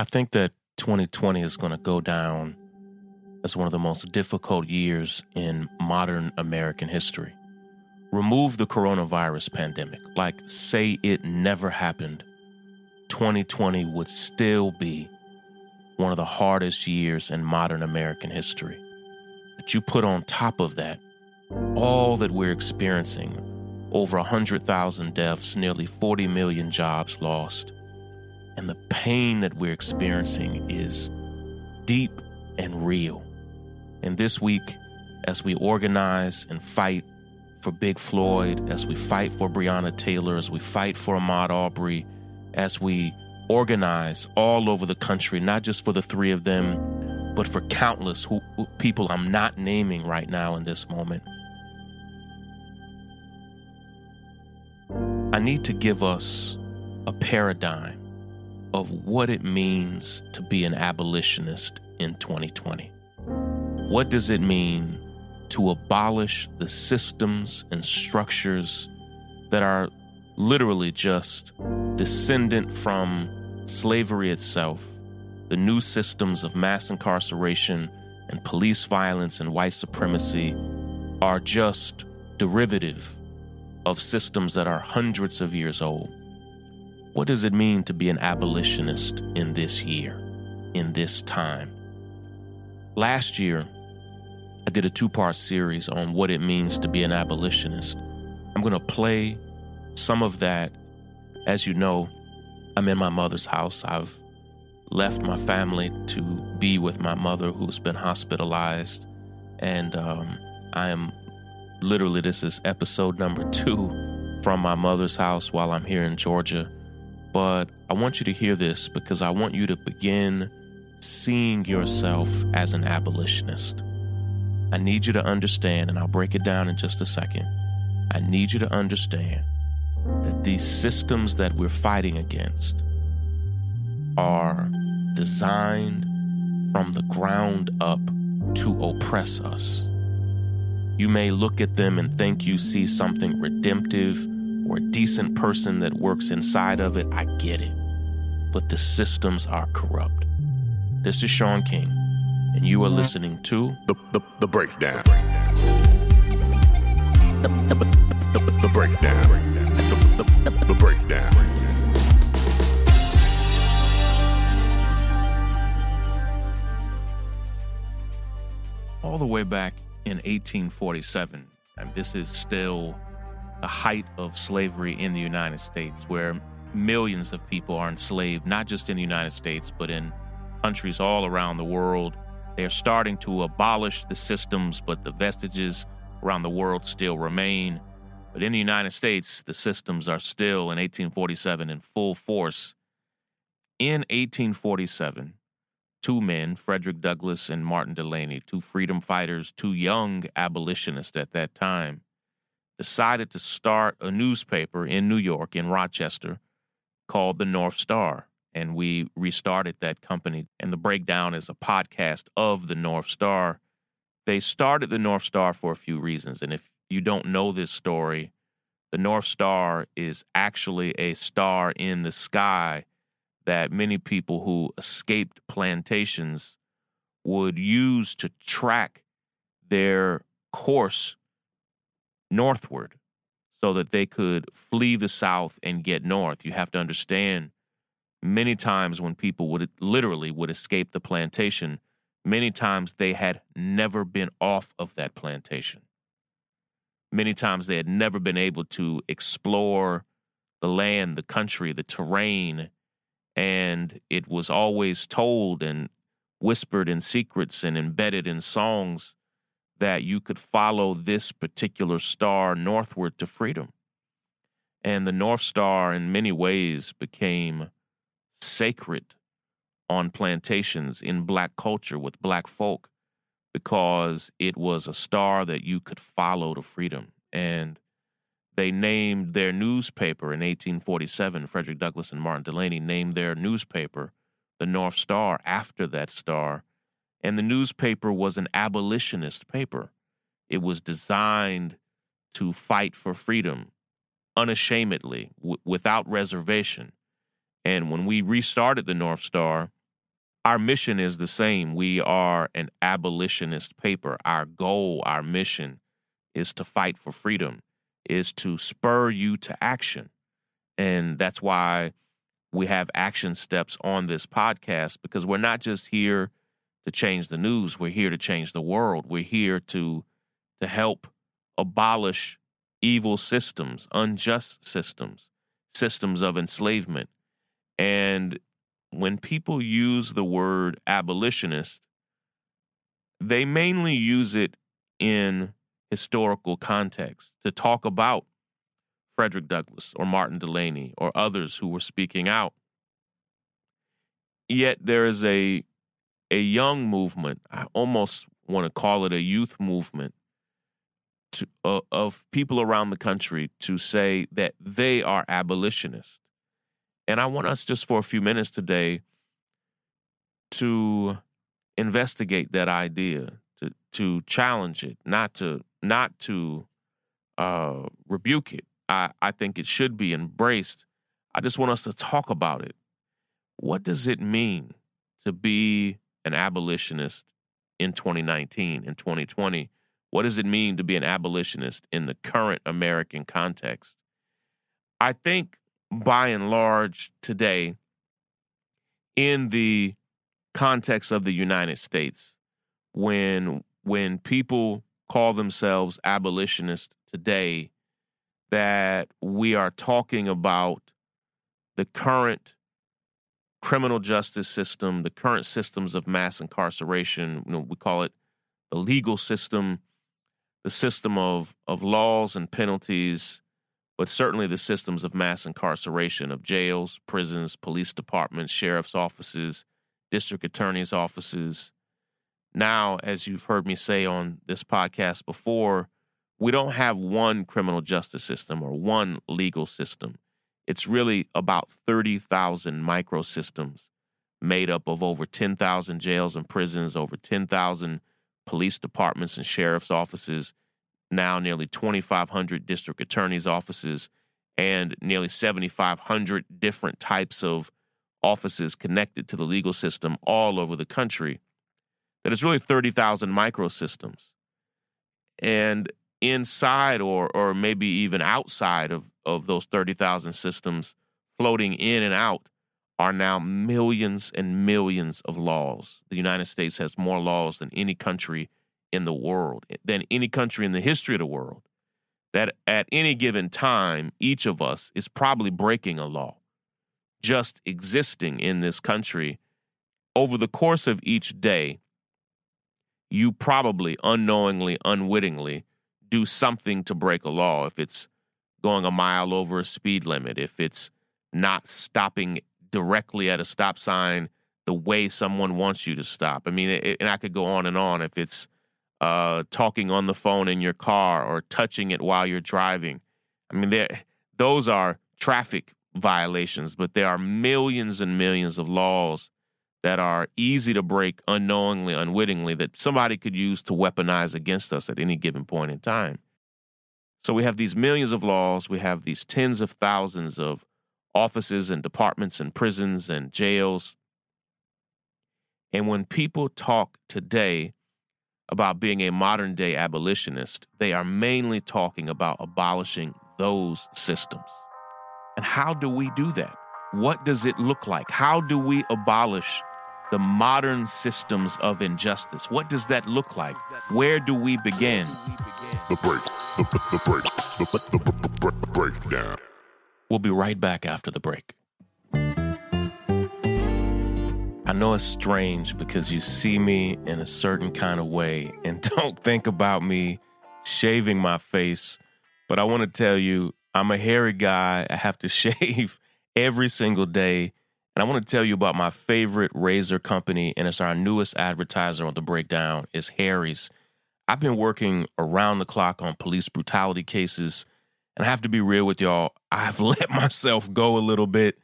I think that 2020 is going to go down as one of the most difficult years in modern American history. Remove the coronavirus pandemic, like say it never happened. 2020 would still be one of the hardest years in modern American history. But you put on top of that all that we're experiencing over 100,000 deaths, nearly 40 million jobs lost. And the pain that we're experiencing is deep and real. And this week, as we organize and fight for Big Floyd, as we fight for Breonna Taylor, as we fight for Ahmaud Arbery, as we organize all over the country, not just for the three of them, but for countless who, who, people I'm not naming right now in this moment. I need to give us a paradigm of what it means to be an abolitionist in 2020. What does it mean to abolish the systems and structures that are literally just descendant from slavery itself, the new systems of mass incarceration and police violence and white supremacy are just derivative of systems that are hundreds of years old. What does it mean to be an abolitionist in this year, in this time? Last year, I did a two part series on what it means to be an abolitionist. I'm going to play some of that. As you know, I'm in my mother's house. I've left my family to be with my mother who's been hospitalized. And um, I am literally, this is episode number two from my mother's house while I'm here in Georgia. But I want you to hear this because I want you to begin seeing yourself as an abolitionist. I need you to understand, and I'll break it down in just a second. I need you to understand that these systems that we're fighting against are designed from the ground up to oppress us. You may look at them and think you see something redemptive or a decent person that works inside of it. I get it. But the systems are corrupt. This is Shaun King, and you are listening to The, the, the breakdown. The, the, the, the breakdown. The, the, the, the breakdown. all the way back in 1847. And this is still the height of slavery in the United States, where millions of people are enslaved, not just in the United States, but in countries all around the world. They are starting to abolish the systems, but the vestiges around the world still remain. But in the United States, the systems are still in 1847 in full force. In 1847, two men, Frederick Douglass and Martin Delany, two freedom fighters, two young abolitionists at that time, decided to start a newspaper in New York, in Rochester, called the North Star. And we restarted that company. And the breakdown is a podcast of the North Star. They started the North Star for a few reasons. And if you don't know this story, the North Star is actually a star in the sky that many people who escaped plantations would use to track their course northward so that they could flee the south and get north. You have to understand many times when people would literally would escape the plantation, many times they had never been off of that plantation. Many times they had never been able to explore the land, the country, the terrain, and it was always told and whispered in secrets and embedded in songs that you could follow this particular star northward to freedom. And the North Star, in many ways, became sacred on plantations in black culture with black folk because it was a star that you could follow to freedom. And they named their newspaper in 1847, Frederick Douglass and Martin Delany named their newspaper the North Star after that star. And the newspaper was an abolitionist paper. It was designed to fight for freedom unashamedly, w- without reservation. And when we restarted the North Star, our mission is the same. We are an abolitionist paper. Our goal, our mission is to fight for freedom, is to spur you to action. And that's why we have action steps on this podcast because we're not just here to change the news, we're here to change the world. We're here to to help abolish evil systems, unjust systems, systems of enslavement. And when people use the word abolitionist, they mainly use it in historical context to talk about Frederick Douglass or Martin Delany or others who were speaking out. Yet there is a a young movement. I almost want to call it a youth movement to, uh, of people around the country to say that they are abolitionists. And I want us just for a few minutes today to investigate that idea, to to challenge it, not to not to uh, rebuke it. I, I think it should be embraced. I just want us to talk about it. What does it mean to be an abolitionist in 2019 and 2020? What does it mean to be an abolitionist in the current American context? I think by and large today, in the context of the United States, when when people call themselves abolitionists today, that we are talking about the current criminal justice system, the current systems of mass incarceration. You know, we call it the legal system, the system of of laws and penalties but certainly the systems of mass incarceration of jails, prisons, police departments, sheriff's offices, district attorney's offices. Now, as you've heard me say on this podcast before, we don't have one criminal justice system or one legal system. It's really about 30,000 microsystems made up of over 10,000 jails and prisons, over 10,000 police departments and sheriff's offices, now nearly 2,500 district attorneys' offices and nearly 7,500 different types of offices connected to the legal system all over the country. That is really 30,000 microsystems. And inside or or maybe even outside of, of those 30,000 systems floating in and out are now millions and millions of laws. The United States has more laws than any country in the world, than any country in the history of the world, that at any given time, each of us is probably breaking a law. Just existing in this country, over the course of each day, you probably unknowingly, unwittingly do something to break a law. If it's going a mile over a speed limit, if it's not stopping directly at a stop sign the way someone wants you to stop. I mean, it, and I could go on and on. If it's uh, talking on the phone in your car or touching it while you're driving. I mean, those are traffic violations, but there are millions and millions of laws that are easy to break unknowingly, unwittingly, that somebody could use to weaponize against us at any given point in time. So we have these millions of laws, we have these tens of thousands of offices and departments and prisons and jails. And when people talk today about being a modern day abolitionist, they are mainly talking about abolishing those systems. And how do we do that? What does it look like? How do we abolish the modern systems of injustice? What does that look like? Where do we begin? The break, the, the break, the, the, the, the breakdown. We'll be right back after the break. I know it's strange because you see me in a certain kind of way and don't think about me shaving my face, but I want to tell you, I'm a hairy guy. I have to shave every single day. And I want to tell you about my favorite razor company, and it's our newest advertiser on the breakdown, is Harry's. I've been working around the clock on police brutality cases, and I have to be real with y'all. I've let myself go a little bit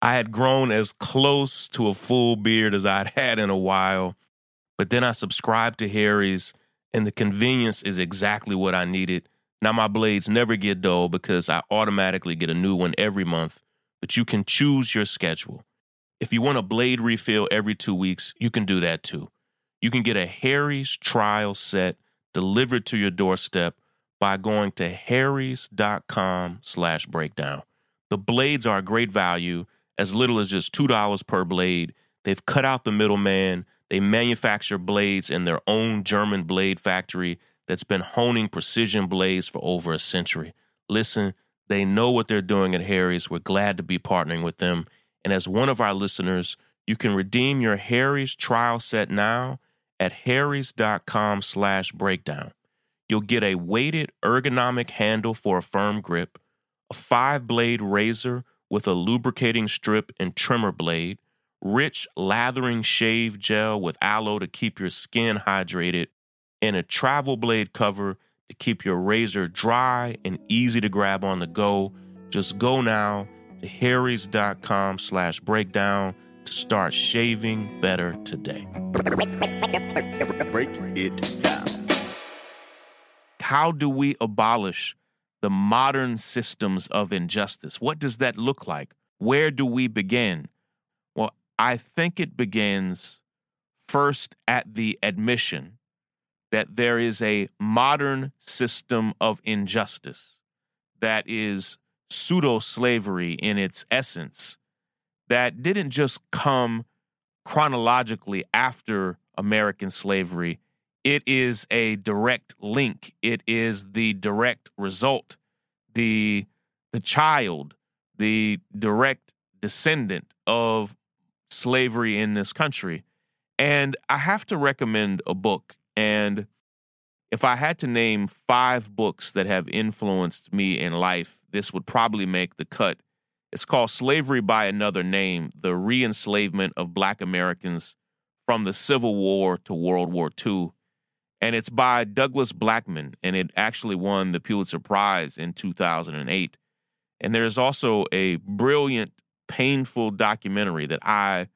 I had grown as close to a full beard as I'd had in a while, but then I subscribed to Harry's, and the convenience is exactly what I needed. Now, my blades never get dull because I automatically get a new one every month, but you can choose your schedule. If you want a blade refill every two weeks, you can do that too. You can get a Harry's trial set delivered to your doorstep by going to harrys.com slash breakdown. The blades are a great value, as little as just $2 per blade. They've cut out the middleman. They manufacture blades in their own German blade factory that's been honing precision blades for over a century. Listen, they know what they're doing at Harry's. We're glad to be partnering with them. And as one of our listeners, you can redeem your Harry's trial set now at harrys.com slash breakdown. You'll get a weighted ergonomic handle for a firm grip, a five blade razor with a lubricating strip and trimmer blade, rich lathering shave gel with aloe to keep your skin hydrated, and a travel blade cover to keep your razor dry and easy to grab on the go. Just go now to harrys.com slash breakdown to start shaving better today. Break it down. How do we abolish the modern systems of injustice? What does that look like? Where do we begin? Well, I think it begins first at the admission that there is a modern system of injustice that is pseudo slavery in its essence that didn't just come chronologically after American slavery. It is a direct link. It is the direct result, the the child, the direct descendant of slavery in this country. And I have to recommend a book. And if I had to name five books that have influenced me in life, this would probably make the cut. It's called Slavery by Another Name The Re Enslavement of Black Americans from the Civil War to World War II. And it's by Douglas Blackmon, and it actually won the Pulitzer Prize in 2008. And there's also a brilliant, painful documentary that I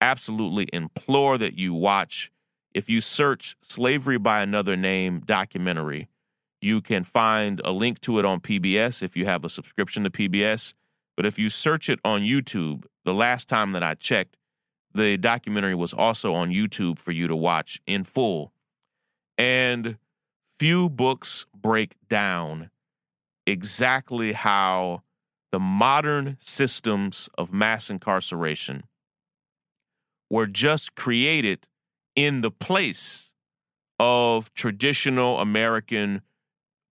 absolutely implore that you watch. If you search Slavery by Another Name documentary, you can find a link to it on PBS if you have a subscription to PBS. But if you search it on YouTube, the last time that I checked, the documentary was also on YouTube for you to watch in full. And few books break down exactly how the modern systems of mass incarceration were just created in the place of traditional American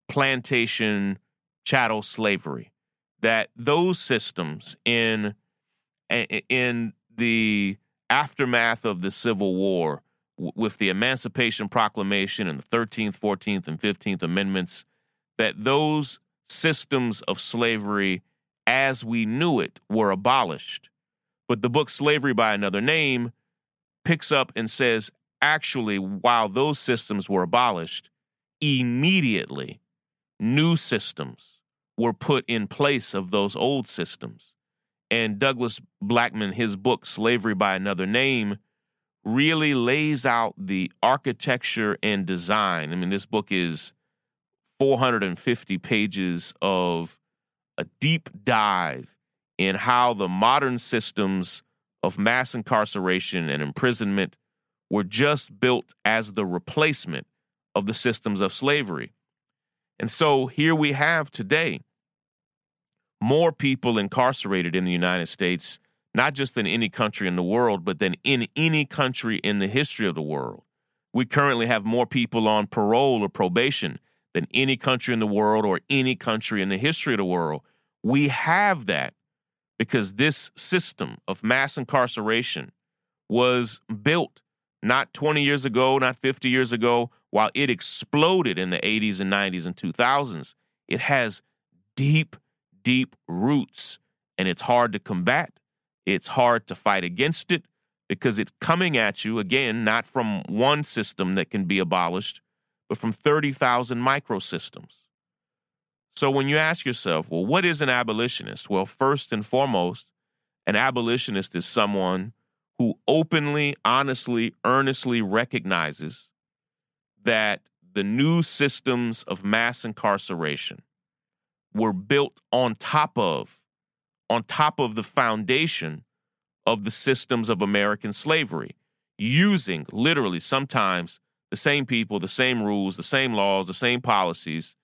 plantation chattel slavery. That those systems in in the aftermath of the Civil War, with the Emancipation Proclamation and the 13th, 14th, and 15th Amendments, that those systems of slavery as we knew it were abolished. But the book Slavery by Another Name picks up and says, actually, while those systems were abolished, immediately new systems were put in place of those old systems. And Douglas Blackmon, his book, Slavery by Another Name, really lays out the architecture and design. I mean, this book is 450 pages of a deep dive in how the modern systems of mass incarceration and imprisonment were just built as the replacement of the systems of slavery. And so here we have today more people incarcerated in the United States, not just than any country in the world, but than in any country in the history of the world. We currently have more people on parole or probation than any country in the world or any country in the history of the world. We have that because this system of mass incarceration was built not 20 years ago, not 50 years ago, while it exploded in the 80s and 90s and 2000s. It has deep, deep roots and it's hard to combat. It's hard to fight against it because it's coming at you, again, not from one system that can be abolished, but from 30,000 microsystems. So when you ask yourself, well, what is an abolitionist? Well, first and foremost, an abolitionist is someone who openly, honestly, earnestly recognizes that the new systems of mass incarceration were built on top of on top of the foundation of the systems of American slavery, using literally sometimes the same people, the same rules, the same laws, the same policies,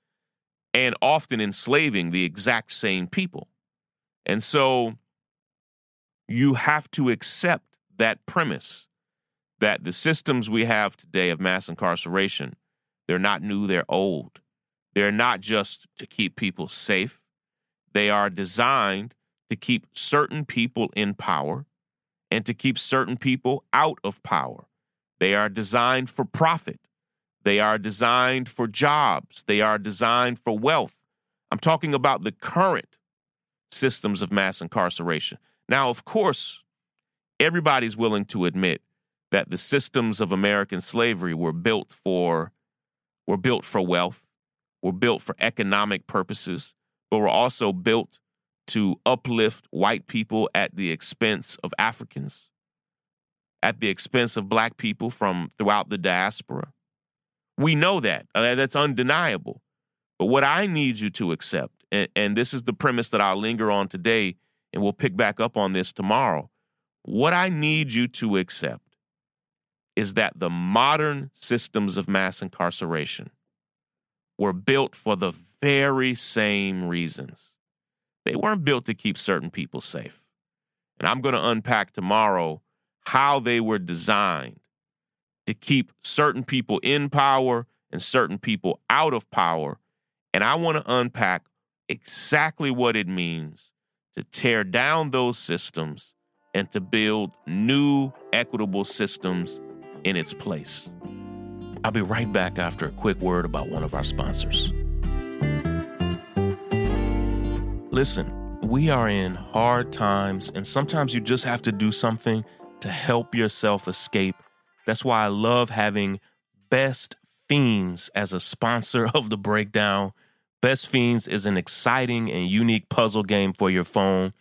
and often enslaving the exact same people. And so you have to accept that premise that the systems we have today of mass incarceration, they're not new, they're old. They're not just to keep people safe. They are designed to keep certain people in power and to keep certain people out of power. They are designed for profit. They are designed for jobs. They are designed for wealth. I'm talking about the current systems of mass incarceration. Now, of course, everybody's willing to admit that the systems of American slavery were built for were built for wealth, were built for economic purposes, but were also built to uplift white people at the expense of Africans, at the expense of black people from throughout the diaspora. We know that. Uh, that's undeniable. But what I need you to accept, and, and this is the premise that I'll linger on today, and we'll pick back up on this tomorrow. What I need you to accept is that the modern systems of mass incarceration were built for the very same reasons. They weren't built to keep certain people safe. And I'm going to unpack tomorrow how they were designed to keep certain people in power and certain people out of power. And I want to unpack exactly what it means to tear down those systems and to build new equitable systems in its place. I'll be right back after a quick word about one of our sponsors. Listen, we are in hard times, and sometimes you just have to do something to help yourself escape. That's why I love having Best Fiends as a sponsor of the breakdown. Best Fiends is an exciting and unique puzzle game for your phone.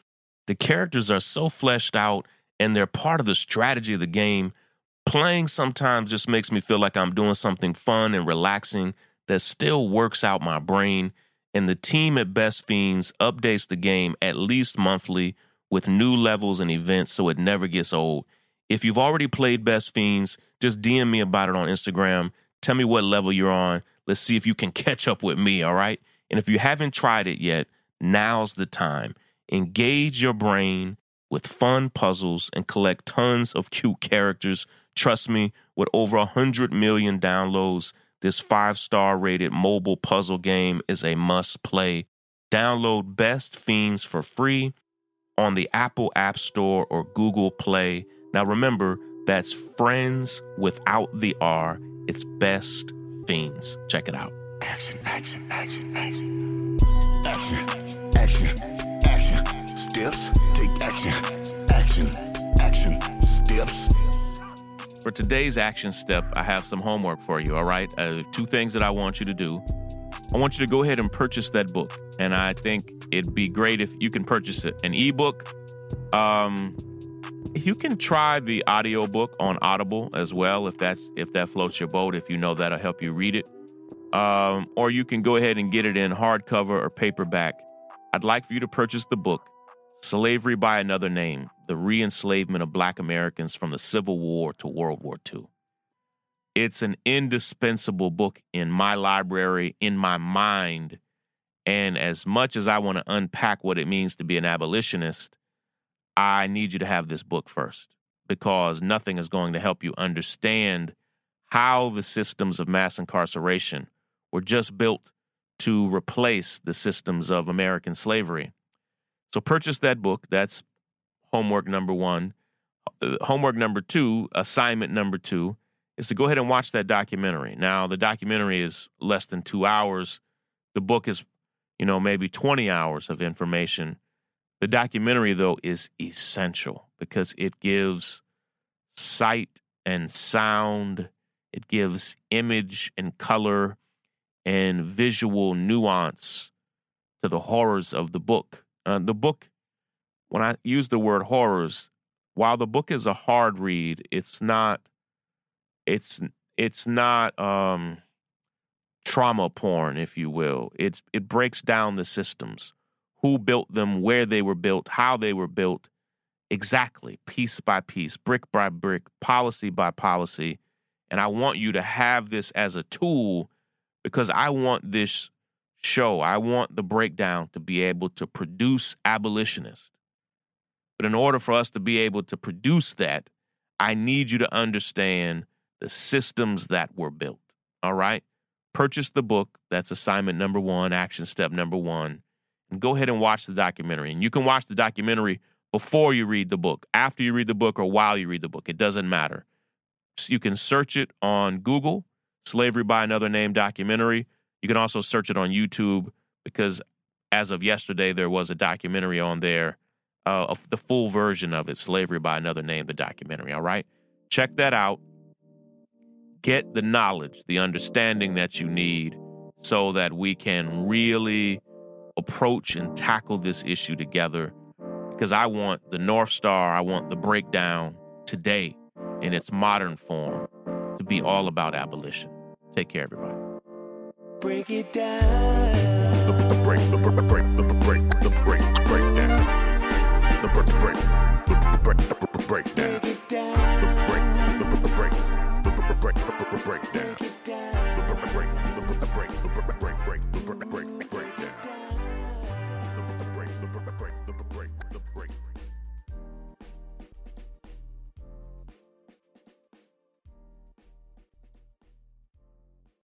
The characters are so fleshed out and they're part of the strategy of the game. Playing sometimes just makes me feel like I'm doing something fun and relaxing that still works out my brain and the team at Best Fiends updates the game at least monthly with new levels and events so it never gets old. If you've already played Best Fiends, just DM me about it on Instagram. Tell me what level you're on. Let's see if you can catch up with me, all right? And if you haven't tried it yet, now's the time. Engage your brain with fun puzzles and collect tons of cute characters. Trust me, with over 100 million downloads, this five star rated mobile puzzle game is a must play. Download Best Fiends for free on the Apple App Store or Google Play. Now remember, that's friends without the R. It's Best Fiends. Check it out. Action, action, action, action. Action, action, action. Steps, take action. Action, action, steps. For today's action step, I have some homework for you, all right? Uh, two things that I want you to do. I want you to go ahead and purchase that book. And I think it'd be great if you can purchase it. An ebook. Um, you can try the audiobook on Audible as well if that's if that floats your boat, if you know that'll help you read it. Um, or you can go ahead and get it in hardcover or paperback. I'd like for you to purchase the book, Slavery by Another Name the re enslavement of Black Americans from the Civil War to World War II. It's an indispensable book in my library, in my mind. And as much as I want to unpack what it means to be an abolitionist, I need you to have this book first because nothing is going to help you understand how the systems of mass incarceration were just built to replace the systems of American slavery. So purchase that book. That's homework number one. Uh, homework number two, assignment number two, is to go ahead and watch that documentary. Now, the documentary is less than two hours. The book is, you know, maybe 20 hours of information. The documentary, though, is essential because it gives sight and sound, it gives image and color and visual nuance to the horrors of the book. Uh, the book when I use the word horrors, while the book is a hard read, it's not it's it's not um trauma porn, if you will. It's it breaks down the systems, who built them, where they were built, how they were built, exactly piece by piece, brick by brick, policy by policy. And I want you to have this as a tool because I want this show, I want the breakdown to be able to produce abolitionists. But in order for us to be able to produce that, I need you to understand the systems that were built. All right? Purchase the book. That's assignment number one, action step number one. And go ahead and watch the documentary. And you can watch the documentary before you read the book, after you read the book, or while you read the book. It doesn't matter. You can search it on Google, Slavery by Another Name documentary. You can also search it on YouTube because as of yesterday, there was a documentary on there, uh, the full version of it, Slavery by Another Name, the documentary. All right? Check that out. Get the knowledge, the understanding that you need so that we can really approach and tackle this issue together because I want the North Star, I want the breakdown today in its modern form to be all about abolition. Take care, everybody. Break it down. The, break, the break, the break, the break, the break, the break, the break, the break, the. Break down. The break, the break, the break, the break, the. Break down.